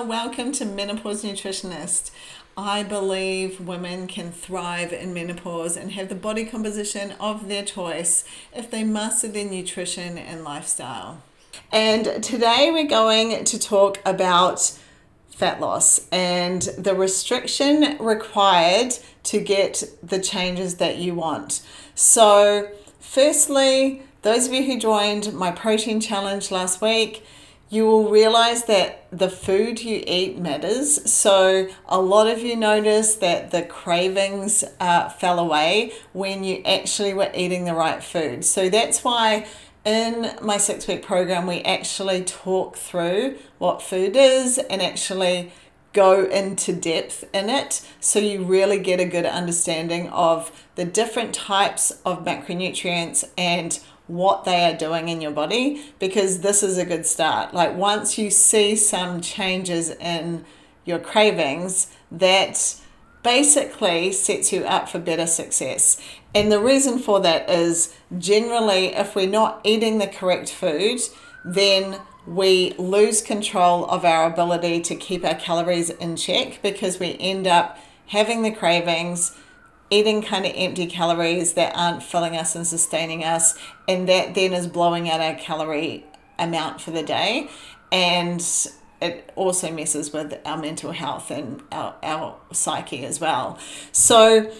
Welcome to Menopause Nutritionist. I believe women can thrive in menopause and have the body composition of their choice if they master their nutrition and lifestyle. And today we're going to talk about fat loss and the restriction required to get the changes that you want. So, firstly, those of you who joined my protein challenge last week, you will realize that the food you eat matters. So, a lot of you notice that the cravings uh, fell away when you actually were eating the right food. So, that's why in my six week program, we actually talk through what food is and actually go into depth in it so you really get a good understanding of the different types of macronutrients and what they are doing in your body because this is a good start. Like once you see some changes in your cravings, that basically sets you up for better success. And the reason for that is generally, if we're not eating the correct food, then we lose control of our ability to keep our calories in check because we end up having the cravings eating kind of empty calories that aren't filling us and sustaining us, and that then is blowing out our calorie amount for the day. And it also messes with our mental health and our, our psyche as well. So,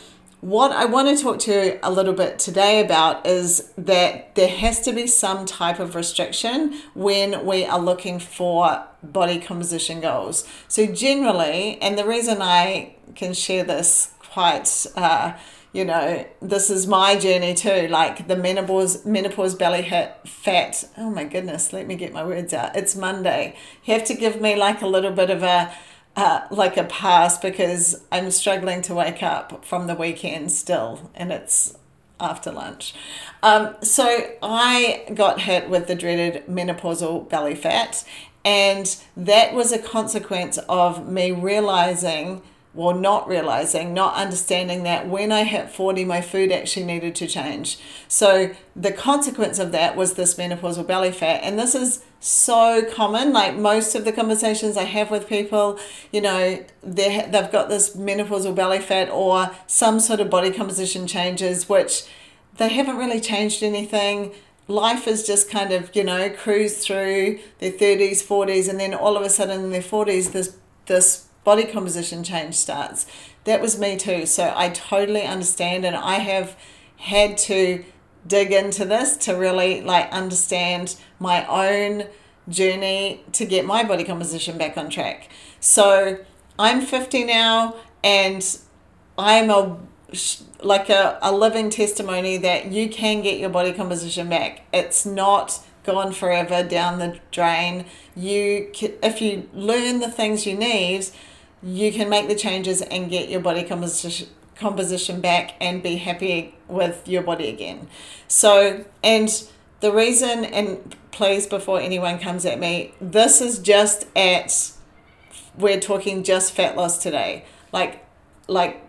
what I want to talk to you a little bit today about is that there has to be some type of restriction when we are looking for body composition goals. So, generally, and the reason I can share this quite uh, you know this is my journey too like the menopause menopause belly hit fat. Oh my goodness let me get my words out. It's monday. You have to give me like a little bit of a uh, like a pass because i'm struggling to wake up from the weekend still and it's after lunch. Um, so i got hit with the dreaded menopausal belly fat and that was a consequence of me realizing well, not realizing, not understanding that when I hit 40, my food actually needed to change. So, the consequence of that was this menopausal belly fat. And this is so common. Like most of the conversations I have with people, you know, they they've got this menopausal belly fat or some sort of body composition changes, which they haven't really changed anything. Life is just kind of, you know, cruise through their 30s, 40s, and then all of a sudden in their 40s, this, this body composition change starts. That was me too. So I totally understand and I have had to dig into this to really like understand my own journey to get my body composition back on track. So I'm 50 now and I'm a like a, a living testimony that you can get your body composition back. It's not gone forever down the drain. You if you learn the things you need, you can make the changes and get your body composition composition back and be happy with your body again. So, and the reason, and please, before anyone comes at me, this is just at, we're talking just fat loss today. Like, like,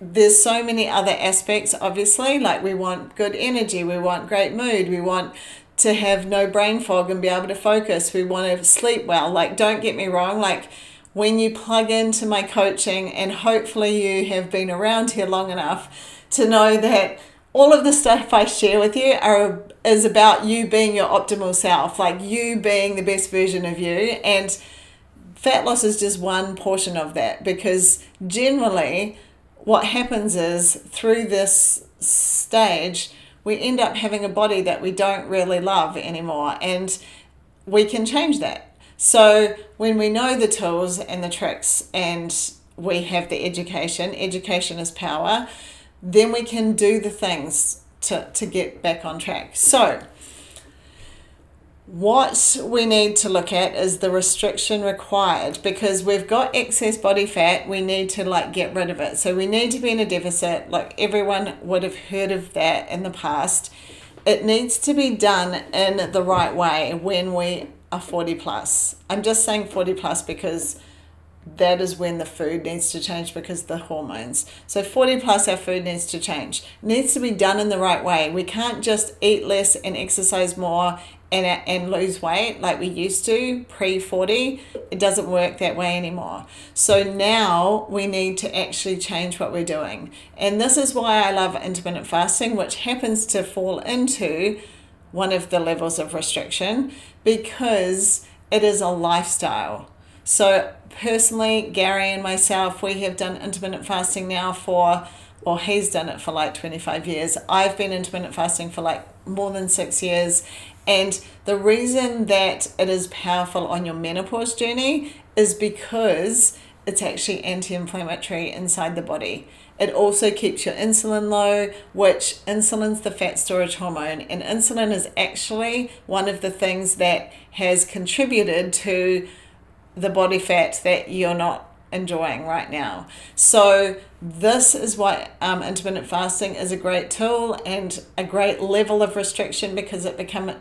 there's so many other aspects, obviously. Like, we want good energy, we want great mood, we want to have no brain fog and be able to focus, we want to sleep well. Like, don't get me wrong, like, when you plug into my coaching, and hopefully you have been around here long enough to know that all of the stuff I share with you are is about you being your optimal self, like you being the best version of you. And fat loss is just one portion of that because generally what happens is through this stage, we end up having a body that we don't really love anymore. And we can change that. So when we know the tools and the tricks and we have the education, education is power, then we can do the things to, to get back on track. So what we need to look at is the restriction required because we've got excess body fat we need to like get rid of it so we need to be in a deficit like everyone would have heard of that in the past it needs to be done in the right way when we are 40 plus. I'm just saying 40 plus because that is when the food needs to change because the hormones. So 40 plus our food needs to change. It needs to be done in the right way. We can't just eat less and exercise more and, and lose weight like we used to pre 40, it doesn't work that way anymore. So now we need to actually change what we're doing. And this is why I love intermittent fasting, which happens to fall into one of the levels of restriction because it is a lifestyle. So, personally, Gary and myself, we have done intermittent fasting now for, or he's done it for like 25 years. I've been intermittent fasting for like more than six years. And the reason that it is powerful on your menopause journey is because it's actually anti inflammatory inside the body. It also keeps your insulin low, which insulin's the fat storage hormone, and insulin is actually one of the things that has contributed to the body fat that you're not enjoying right now. So, this is why um, intermittent fasting is a great tool and a great level of restriction because it become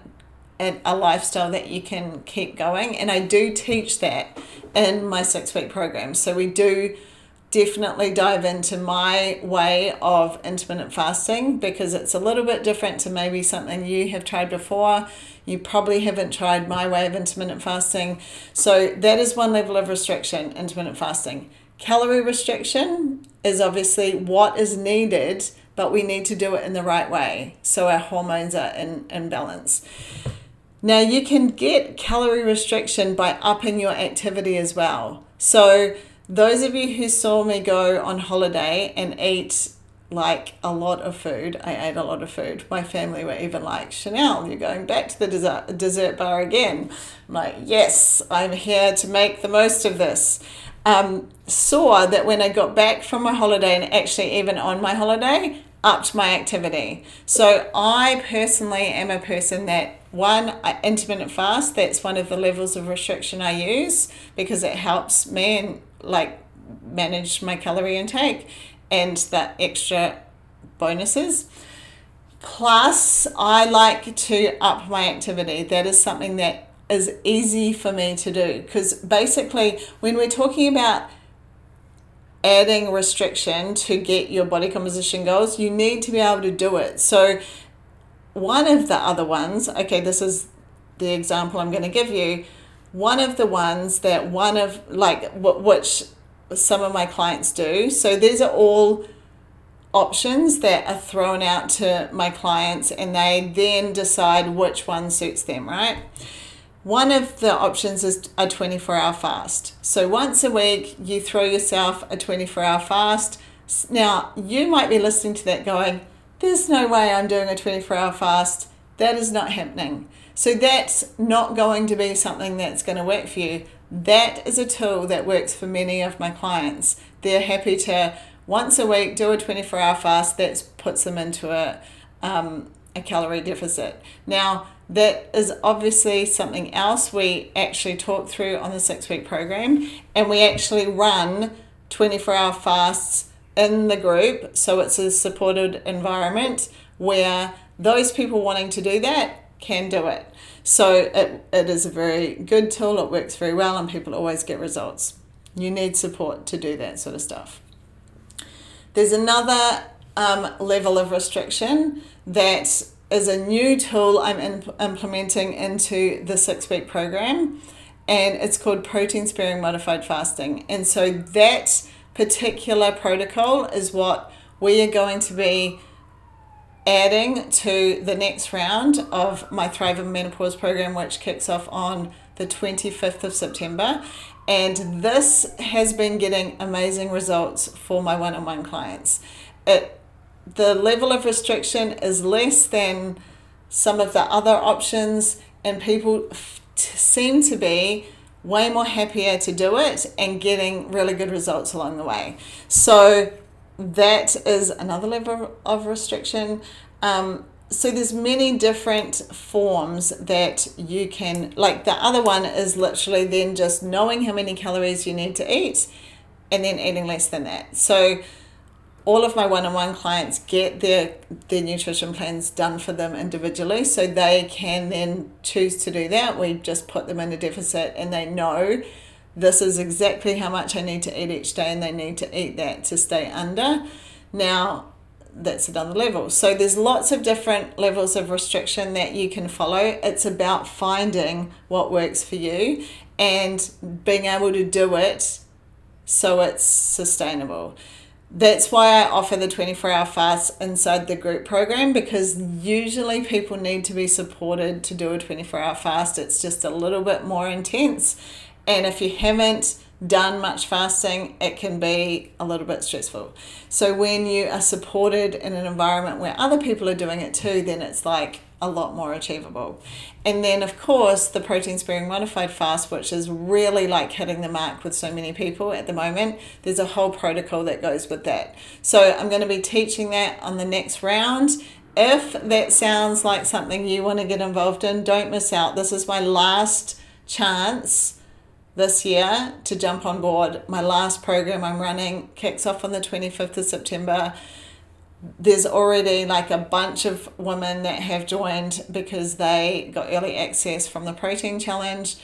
a, a lifestyle that you can keep going. And I do teach that in my six week program. So, we do definitely dive into my way of intermittent fasting because it's a little bit different to maybe something you have tried before. You probably haven't tried my way of intermittent fasting. So, that is one level of restriction, intermittent fasting. Calorie restriction is obviously what is needed, but we need to do it in the right way so our hormones are in, in balance. Now, you can get calorie restriction by upping your activity as well. So, those of you who saw me go on holiday and eat like a lot of food, I ate a lot of food. My family were even like, Chanel, you're going back to the dessert, dessert bar again. I'm like, yes, I'm here to make the most of this. Um, saw that when I got back from my holiday and actually even on my holiday, upped my activity. So I personally am a person that one intermittent fast. That's one of the levels of restriction I use because it helps me and like manage my calorie intake and that extra bonuses. Plus, I like to up my activity. That is something that is easy for me to do because basically, when we're talking about adding restriction to get your body composition goals, you need to be able to do it. So, one of the other ones, okay, this is the example I'm going to give you one of the ones that one of like what which some of my clients do so these are all options that are thrown out to my clients and they then decide which one suits them right one of the options is a 24 hour fast so once a week you throw yourself a 24 hour fast now you might be listening to that going there's no way i'm doing a 24 hour fast that is not happening so that's not going to be something that's going to work for you. That is a tool that works for many of my clients. They're happy to once a week do a 24 hour fast that puts them into a, um, a calorie deficit. Now, that is obviously something else we actually talk through on the six week program, and we actually run 24 hour fasts in the group. So it's a supported environment where those people wanting to do that can do it. So it, it is a very good tool, it works very well, and people always get results. You need support to do that sort of stuff. There's another um, level of restriction that is a new tool I'm in, implementing into the six week program, and it's called protein sparing modified fasting. And so that particular protocol is what we are going to be adding to the next round of my Thrive in Menopause program, which kicks off on the 25th of September. And this has been getting amazing results for my one on one clients. It, the level of restriction is less than some of the other options, and people f- seem to be way more happier to do it and getting really good results along the way. So, that is another level of restriction. Um, so there's many different forms that you can like the other one is literally then just knowing how many calories you need to eat and then eating less than that so all of my one-on-one clients get their their nutrition plans done for them individually so they can then choose to do that we just put them in a deficit and they know this is exactly how much I need to eat each day and they need to eat that to stay under. Now, that's another level. So there's lots of different levels of restriction that you can follow. It's about finding what works for you and being able to do it so it's sustainable. That's why I offer the 24 hour fast inside the group program because usually people need to be supported to do a 24 hour fast. It's just a little bit more intense. And if you haven't done much fasting, it can be a little bit stressful. So when you are supported in an environment where other people are doing it too, then it's like a lot more achievable. And then, of course, the protein sparing modified fast, which is really like hitting the mark with so many people at the moment. There's a whole protocol that goes with that. So, I'm going to be teaching that on the next round. If that sounds like something you want to get involved in, don't miss out. This is my last chance this year to jump on board. My last program I'm running kicks off on the 25th of September. There's already like a bunch of women that have joined because they got early access from the protein challenge.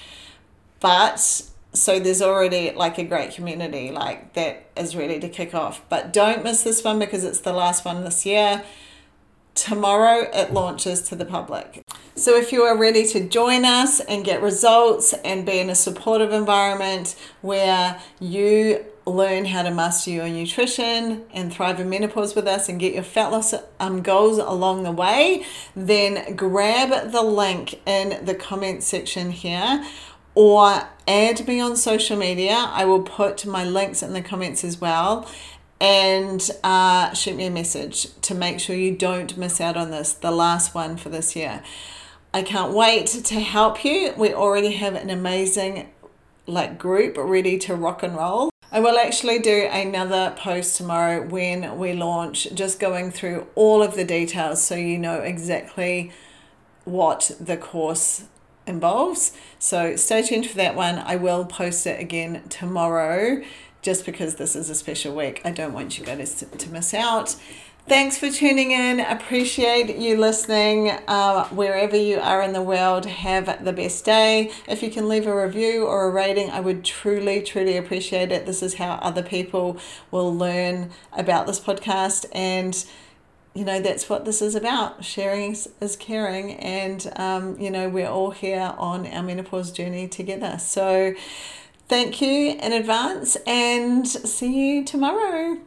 But so there's already like a great community like that is ready to kick off. But don't miss this one because it's the last one this year. Tomorrow it launches to the public. So, if you are ready to join us and get results and be in a supportive environment where you learn how to master your nutrition and thrive in menopause with us and get your fat loss um, goals along the way, then grab the link in the comment section here or add me on social media. I will put my links in the comments as well and uh, shoot me a message to make sure you don't miss out on this, the last one for this year. I can't wait to help you. We already have an amazing like group ready to rock and roll. I will actually do another post tomorrow when we launch, just going through all of the details so you know exactly what the course involves. So stay tuned for that one. I will post it again tomorrow just because this is a special week. I don't want you guys to, miss out. Thanks for tuning in. Appreciate you listening. Uh, wherever you are in the world, have the best day. If you can leave a review or a rating, I would truly, truly appreciate it. This is how other people will learn about this podcast. And, you know, that's what this is about. Sharing is caring. And, um, you know, we're all here on our menopause journey together. So, Thank you in advance and see you tomorrow.